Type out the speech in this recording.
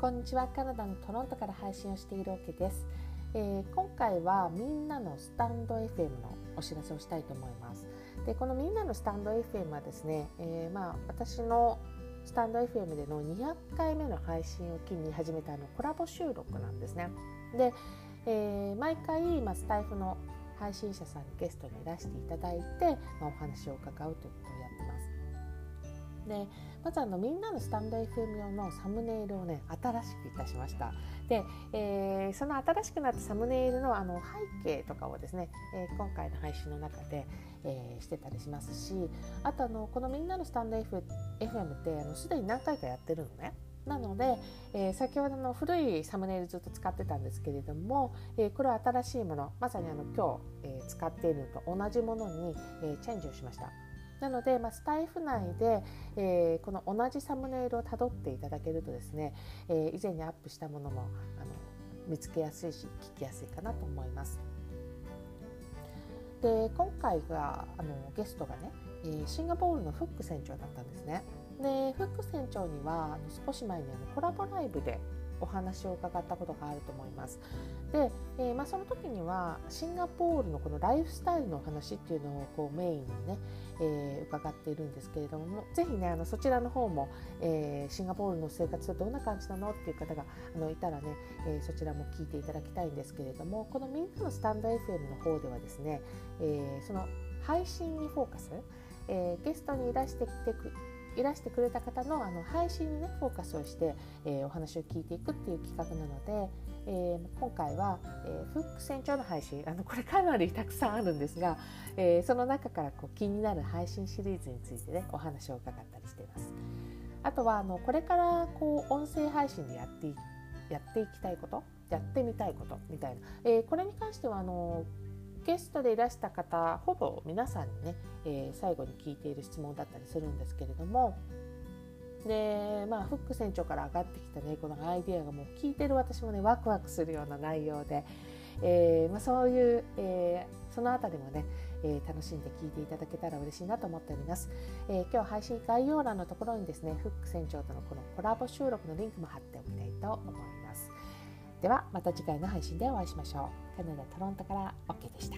こんにちは。カナダのトロントから配信をしているわけです、えー、今回はみんなのスタンド FM のお知らせをしたいと思います。でこのみんなのスタンド FM はですね、えー、まあ私のスタンド FM での200回目の配信を機に始めたあのコラボ収録なんですね。で、えー、毎回、まあ、スタイフの配信者さんにゲストにいらしていただいて、まあ、お話を伺うということをやってでまずあのみんなのスタンド FM 用のサムネイルをね新しくいたしましたで、えー、その新しくなったサムネイルのあの背景とかをですね、えー、今回の配信の中で、えー、してたりしますしあとあのこのみんなのスタンド FM ってすでに何回かやってるのねなので、えー、先ほどの古いサムネイルずっと使ってたんですけれども、えー、これは新しいものまさにあの今日、えー、使っているのと同じものに、えチェンジをしました。なので、まあ、スタイフ内で、えー、この同じサムネイルをたどっていただけるとですね、えー、以前にアップしたものもあの見つけやすいし聞きやすいかなと思います。で今回があのゲストがね、えー、シンガポールのフック船長だったんですね。でフック船長には少し前にあのコラボライブでお話を伺ったことがあると思います。で、えー、まあ、その時にはシンガポールのこのライフスタイルのお話っていうのをこうメインにね、えー、伺っているんですけれどもぜひねあのそちらの方も、えー、シンガポールの生活はどんな感じなのっていう方があのいたらね、えそちらも聞いていただきたいんですけれどもこのみんなのスタンド FM の方ではですね、えその配信にフォーカス、えゲストにいらしてきてくいらしてくれた方のあの配信にねフォーカスをして、えー、お話を聞いていくっていう企画なので、えー、今回は、えー、フック船長の配信あのこれかなりたくさんあるんですが、えー、その中からこう気になる配信シリーズについてねお話を伺ったりしています。あとはあのこれからこう音声配信でやってやっていきたいことやってみたいことみたいな、えー、これに関してはあのゲストでいらした方ほぼ皆さんにね、えー、最後に聞いている質問だったりするんですけれども。でまあフック船長から上がってきたねこのアイディアがもう聞いてる私もねワクワクするような内容で、えーまあ、そういう、えー、そのあたりもね、えー、楽しんで聞いていただけたら嬉しいなと思っております、えー、今日配信概要欄のところにですねフック船長とのこのコラボ収録のリンクも貼っておきたいと思います。ではまた次回の配信でお会いしましょう。カナダ・トロントから OK でした。